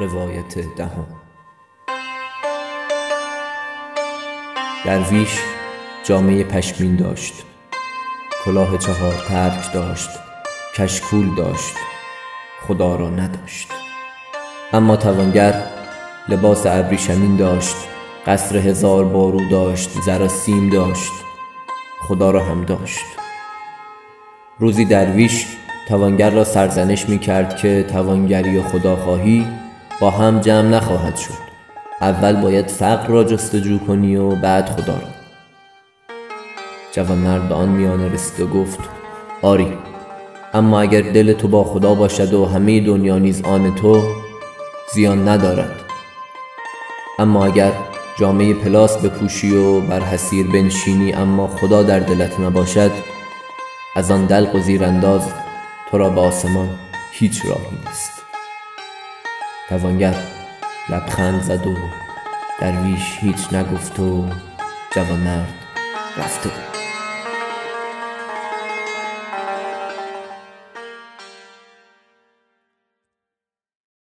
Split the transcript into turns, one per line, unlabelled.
روایت دهم. درویش جامه پشمین داشت. کلاه چهار ترک داشت. کشکول داشت. خدا را نداشت. اما توانگر لباس ابریشمین داشت. قصر هزار بارو داشت. زر سیم داشت. خدا را هم داشت. روزی درویش توانگر را سرزنش می کرد که توانگری و خداخواهی با هم جمع نخواهد شد. اول باید فقر را جستجو کنی و بعد خدا را. جوانمرد به آن میانه رسید و گفت آری اما اگر دل تو با خدا باشد و همه دنیا نیز آن تو زیان ندارد. اما اگر جامه پلاس بپوشی و بر حسیر بنشینی اما خدا در دلت نباشد از آن دلق و زیرانداز تو را به آسمان هیچ راهی نیست. توانگر لبخند زد و درویش هیچ نگفت و جوانمرد رفته بود.